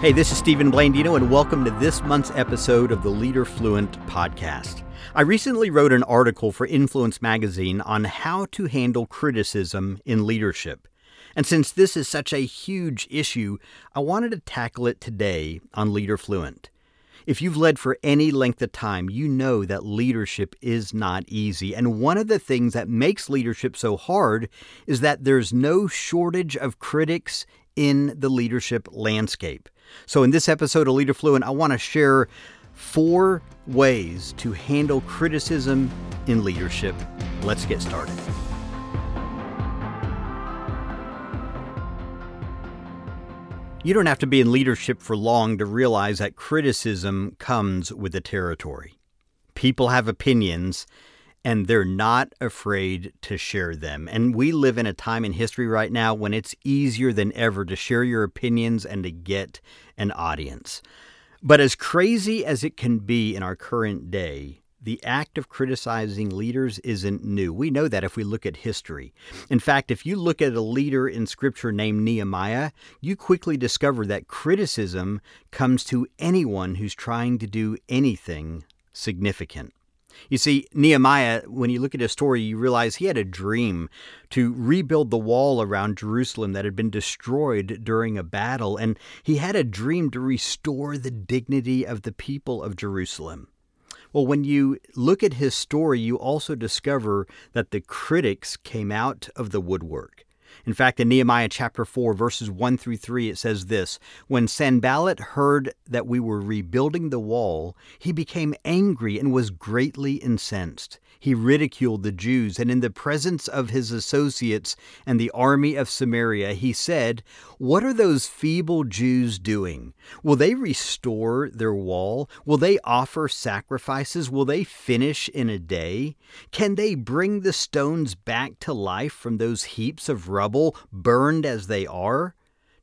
Hey, this is Stephen Blandino, and welcome to this month's episode of the Leader Fluent podcast. I recently wrote an article for Influence magazine on how to handle criticism in leadership. And since this is such a huge issue, I wanted to tackle it today on Leader Fluent. If you've led for any length of time, you know that leadership is not easy. And one of the things that makes leadership so hard is that there's no shortage of critics in the leadership landscape. So, in this episode of Leader Fluent, I want to share four ways to handle criticism in leadership. Let's get started. You don't have to be in leadership for long to realize that criticism comes with the territory. People have opinions, and they're not afraid to share them. And we live in a time in history right now when it's easier than ever to share your opinions and to get an audience. But as crazy as it can be in our current day, the act of criticizing leaders isn't new. We know that if we look at history. In fact, if you look at a leader in Scripture named Nehemiah, you quickly discover that criticism comes to anyone who's trying to do anything significant. You see, Nehemiah, when you look at his story, you realize he had a dream to rebuild the wall around Jerusalem that had been destroyed during a battle, and he had a dream to restore the dignity of the people of Jerusalem. Well, when you look at his story, you also discover that the critics came out of the woodwork. In fact, in Nehemiah chapter 4, verses 1 through 3, it says this When Sanballat heard that we were rebuilding the wall, he became angry and was greatly incensed he ridiculed the Jews, and in the presence of his associates and the army of Samaria, he said, What are those feeble Jews doing? Will they restore their wall? Will they offer sacrifices? Will they finish in a day? Can they bring the stones back to life from those heaps of rubble, burned as they are?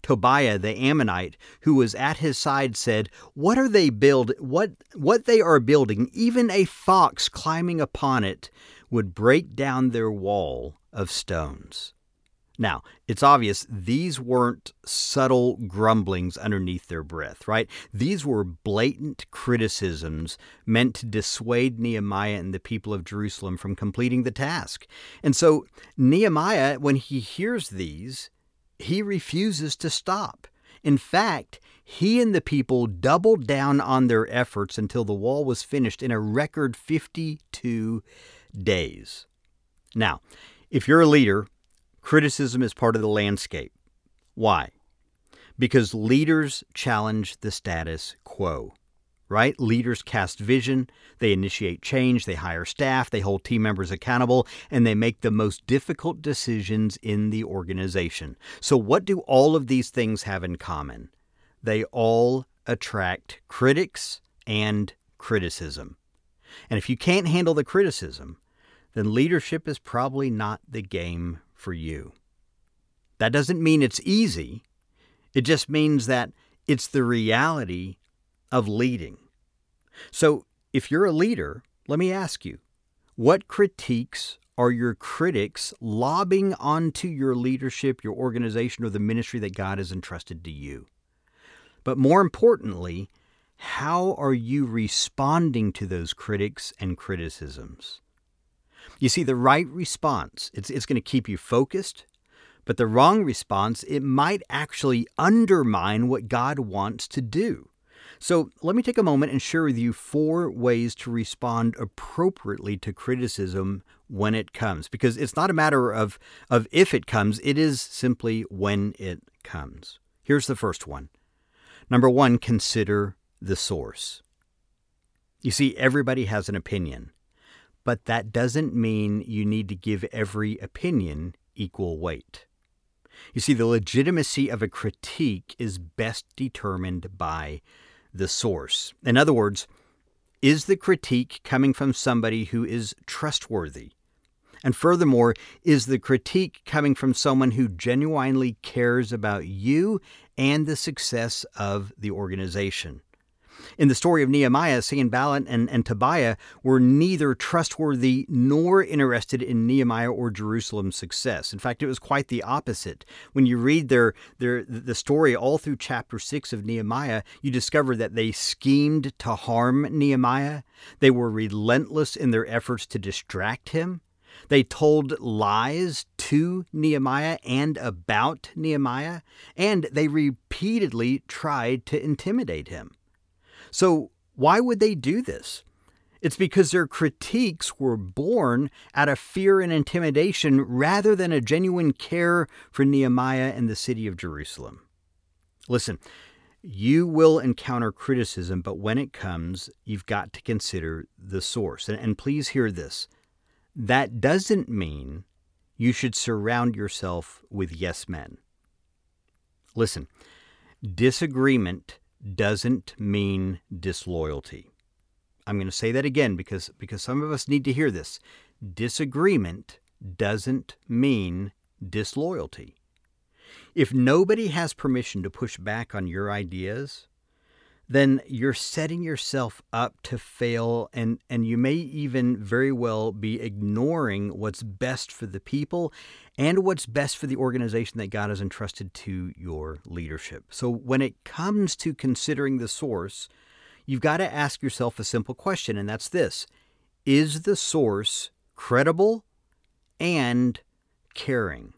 Tobiah the Ammonite, who was at his side, said, "What are they build? What what they are building? Even a fox climbing upon it would break down their wall of stones." Now, it's obvious these weren't subtle grumblings underneath their breath, right? These were blatant criticisms meant to dissuade Nehemiah and the people of Jerusalem from completing the task. And so, Nehemiah, when he hears these, he refuses to stop. In fact, he and the people doubled down on their efforts until the wall was finished in a record 52 days. Now, if you're a leader, criticism is part of the landscape. Why? Because leaders challenge the status quo right? Leaders cast vision, they initiate change, they hire staff, they hold team members accountable, and they make the most difficult decisions in the organization. So, what do all of these things have in common? They all attract critics and criticism. And if you can't handle the criticism, then leadership is probably not the game for you. That doesn't mean it's easy. It just means that it's the reality of leading. So, if you're a leader, let me ask you what critiques are your critics lobbing onto your leadership, your organization, or the ministry that God has entrusted to you? But more importantly, how are you responding to those critics and criticisms? You see, the right response, it's, it's going to keep you focused, but the wrong response, it might actually undermine what God wants to do. So, let me take a moment and share with you four ways to respond appropriately to criticism when it comes, because it's not a matter of, of if it comes, it is simply when it comes. Here's the first one. Number one, consider the source. You see, everybody has an opinion, but that doesn't mean you need to give every opinion equal weight. You see, the legitimacy of a critique is best determined by the source. In other words, is the critique coming from somebody who is trustworthy? And furthermore, is the critique coming from someone who genuinely cares about you and the success of the organization? In the story of Nehemiah, Sanballat and, and Tobiah were neither trustworthy nor interested in Nehemiah or Jerusalem's success. In fact, it was quite the opposite. When you read their, their the story all through chapter 6 of Nehemiah, you discover that they schemed to harm Nehemiah. They were relentless in their efforts to distract him. They told lies to Nehemiah and about Nehemiah, and they repeatedly tried to intimidate him. So, why would they do this? It's because their critiques were born out of fear and intimidation rather than a genuine care for Nehemiah and the city of Jerusalem. Listen, you will encounter criticism, but when it comes, you've got to consider the source. And, and please hear this that doesn't mean you should surround yourself with yes men. Listen, disagreement doesn't mean disloyalty. I'm going to say that again because, because some of us need to hear this. Disagreement doesn't mean disloyalty. If nobody has permission to push back on your ideas, then you're setting yourself up to fail and and you may even very well be ignoring what's best for the people and what's best for the organization that God has entrusted to your leadership. So when it comes to considering the source, you've got to ask yourself a simple question and that's this: is the source credible and caring?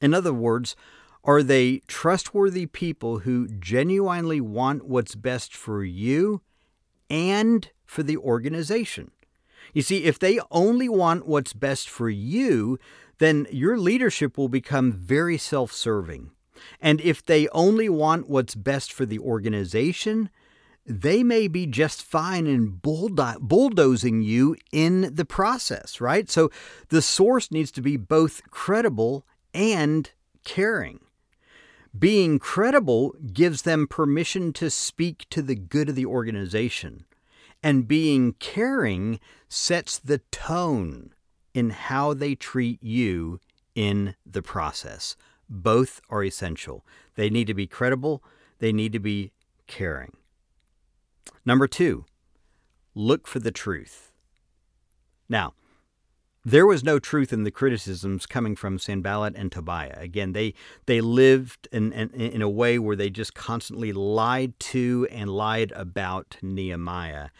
In other words, are they trustworthy people who genuinely want what's best for you and for the organization? You see, if they only want what's best for you, then your leadership will become very self serving. And if they only want what's best for the organization, they may be just fine in bulldozing you in the process, right? So the source needs to be both credible and caring. Being credible gives them permission to speak to the good of the organization. And being caring sets the tone in how they treat you in the process. Both are essential. They need to be credible, they need to be caring. Number two, look for the truth. Now, there was no truth in the criticisms coming from Sanballat and Tobiah. Again, they they lived in, in, in a way where they just constantly lied to and lied about Nehemiah.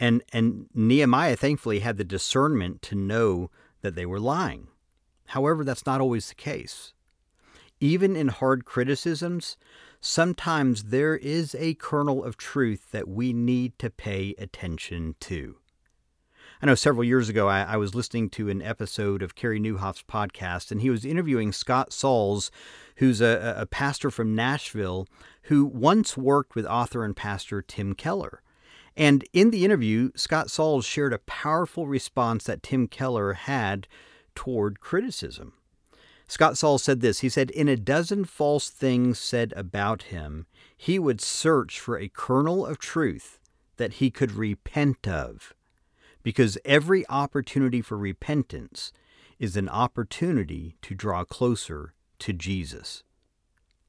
And and Nehemiah thankfully had the discernment to know that they were lying. However, that's not always the case. Even in hard criticisms, sometimes there is a kernel of truth that we need to pay attention to. I know several years ago I, I, was listening to an episode of Carey Nieuwhof's podcast, and he was interviewing Scott Sauls, who's a, a pastor from Nashville who once worked with author and pastor Tim Keller. And in the interview, Scott Sauls shared a powerful response that Tim Keller had toward criticism. Scott Sauls said this He said, In a dozen false things said about him, he would search for a kernel of truth that he could repent of because every opportunity for repentance is an opportunity to draw closer to Jesus.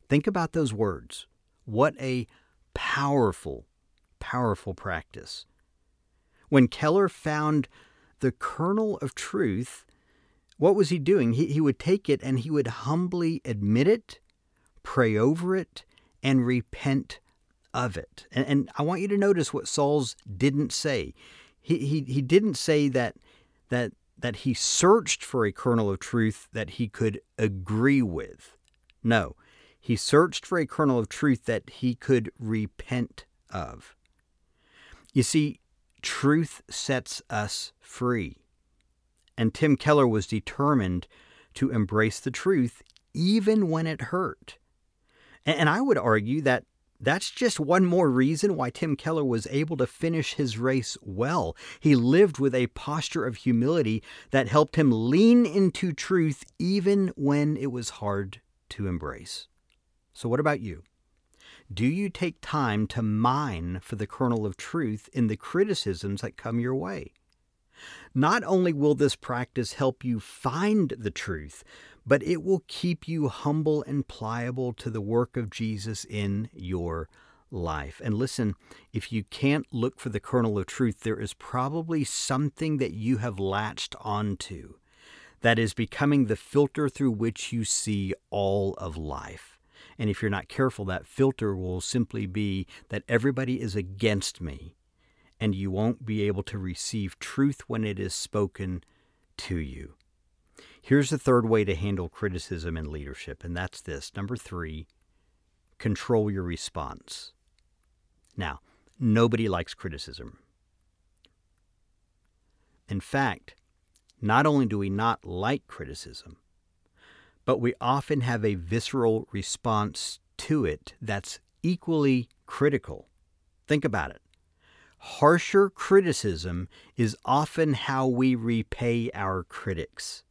Think about those words. What a powerful, powerful practice. When Keller found the kernel of truth, what was he doing? He, he would take it and he would humbly admit it, pray over it, and repent of it. And, and I want you to notice what Sauls didn't say he, he, he didn't say that that that he searched for a kernel of truth that he could agree with. No, he searched for a kernel of truth that he could repent of. You see, truth sets us free. And Tim Keller was determined to embrace the truth even when it hurt. And I would argue that that's just one more reason why Tim Keller was able to finish his race well. He lived with a posture of humility that helped him lean into truth even when it was hard to embrace. So, what about you? Do you take time to mine for the kernel of truth in the criticisms that come your way? Not only will this practice help you find the truth, but it will keep you humble and pliable to the work of Jesus in your life. And listen, if you can't look for the kernel of truth, there is probably something that you have latched onto that is becoming the filter through which you see all of life. And if you're not careful, that filter will simply be that everybody is against me, and you won't be able to receive truth when it is spoken to you. Here's the third way to handle criticism in leadership, and that's this. Number three, control your response. Now, nobody likes criticism. In fact, not only do we not like criticism, but we often have a visceral response to it that's equally critical. Think about it. Harsher criticism is often how we repay our critics.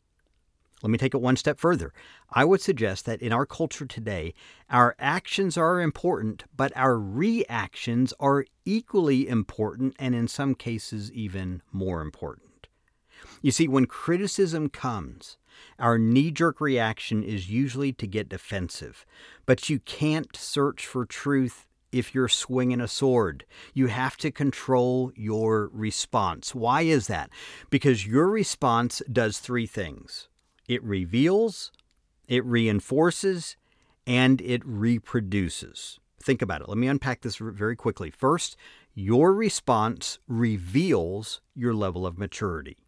Let me take it one step further. I would suggest that in our culture today, our actions are important, but our reactions are equally important and in some cases even more important. You see, when criticism comes, our knee jerk reaction is usually to get defensive, but you can't search for truth if you're swinging a sword. You have to control your response. Why is that? Because your response does three things it reveals, it reinforces, and it reproduces. Think about it. Let me unpack this very quickly. First, your response reveals your level of maturity.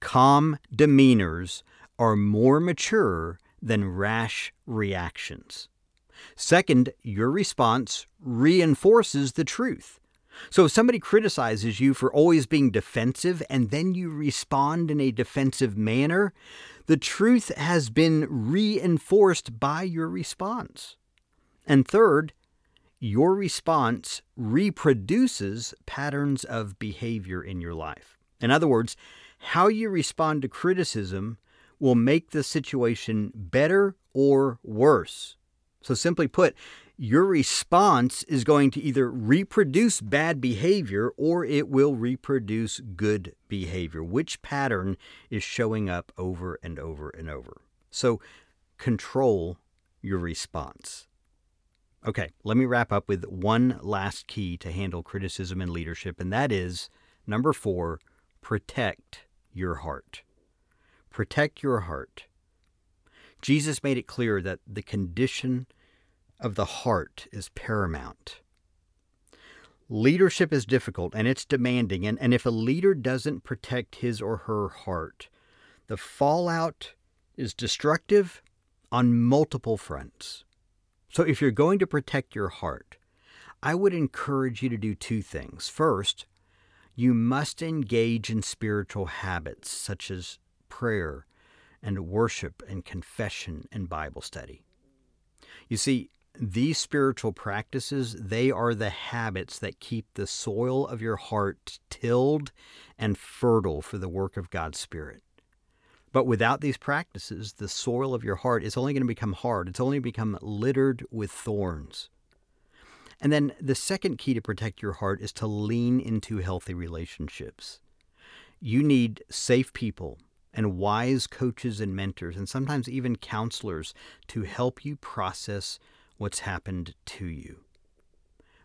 Calm demeanors are more mature than rash reactions. Second, your response reinforces the truth. So if somebody criticizes you for always being defensive and then you respond in a defensive manner, the truth has been reinforced by your response. And third, your response reproduces patterns of behavior in your life. In other words, how you respond to criticism will make the situation better or worse. So, simply put, your response is going to either reproduce bad behavior or it will reproduce good behavior. Which pattern is showing up over and over and over? So control your response. Okay, let me wrap up with one last key to handle criticism and leadership, and that is number four protect your heart. Protect your heart. Jesus made it clear that the condition of the heart is paramount. Leadership is difficult and it's demanding, and, and if a leader doesn't protect his or her heart, the fallout is destructive on multiple fronts. So, if you're going to protect your heart, I would encourage you to do two things. First, you must engage in spiritual habits such as prayer and worship and confession and Bible study. You see, these spiritual practices, they are the habits that keep the soil of your heart tilled and fertile for the work of God's Spirit. But without these practices, the soil of your heart is only going to become hard. It's only become littered with thorns. And then the second key to protect your heart is to lean into healthy relationships. You need safe people and wise coaches and mentors, and sometimes even counselors to help you process what's happened to you.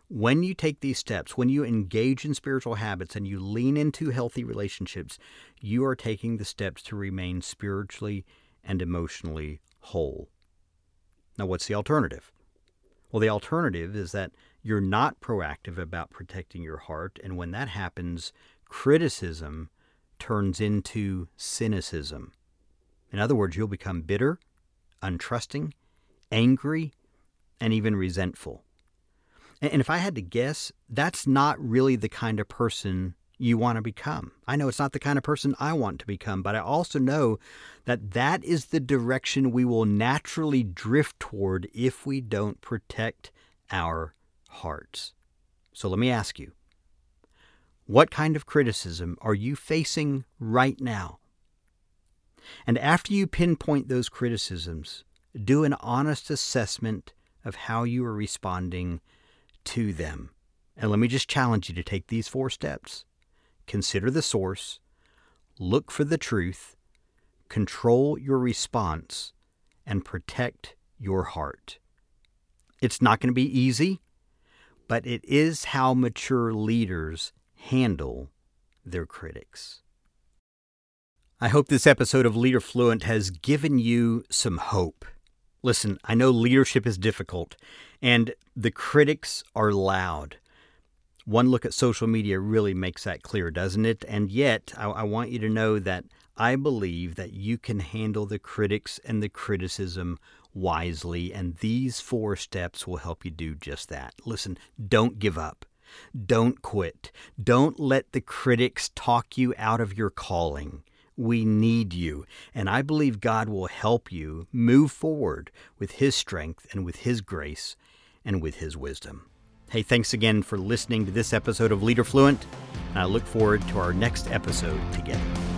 When you take these steps, when you engage in spiritual habits and you lean into healthy relationships, you are taking the steps to remain spiritually and emotionally whole. Now, what's the alternative? Well, the alternative is that you're not proactive about protecting your heart, and when that happens, criticism turns into cynicism. In other words, you'll become bitter, untrusting, angry, and even resentful. And if I had to guess, that's not really the kind of person you want to become. I know it's not the kind of person I want to become, but I also know that that is the direction we will naturally drift toward if we don't protect our hearts. So let me ask you what kind of criticism are you facing right now? And after you pinpoint those criticisms, do an honest assessment of how you are responding to them. And let me just challenge you to take these four steps consider the source, look for the truth, control your response, and protect your heart. It's not going to be easy, but it is how mature leaders handle their critics. I hope this episode of Leader Fluent has given you some hope. Listen, I know leadership is difficult and the critics are loud. One look at social media really makes that clear, doesn't it? And yet, I, I, want you to know that I believe that you can handle the critics and the criticism wisely, and these four steps will help you do just that. Listen, don't give up. Don't quit. Don't let the critics talk you out of your calling. We need you, and I believe God will help you move forward with His strength and with His grace and with His wisdom. Hey, thanks again for listening to this episode of Leader Fluent, and I look forward to our next episode together.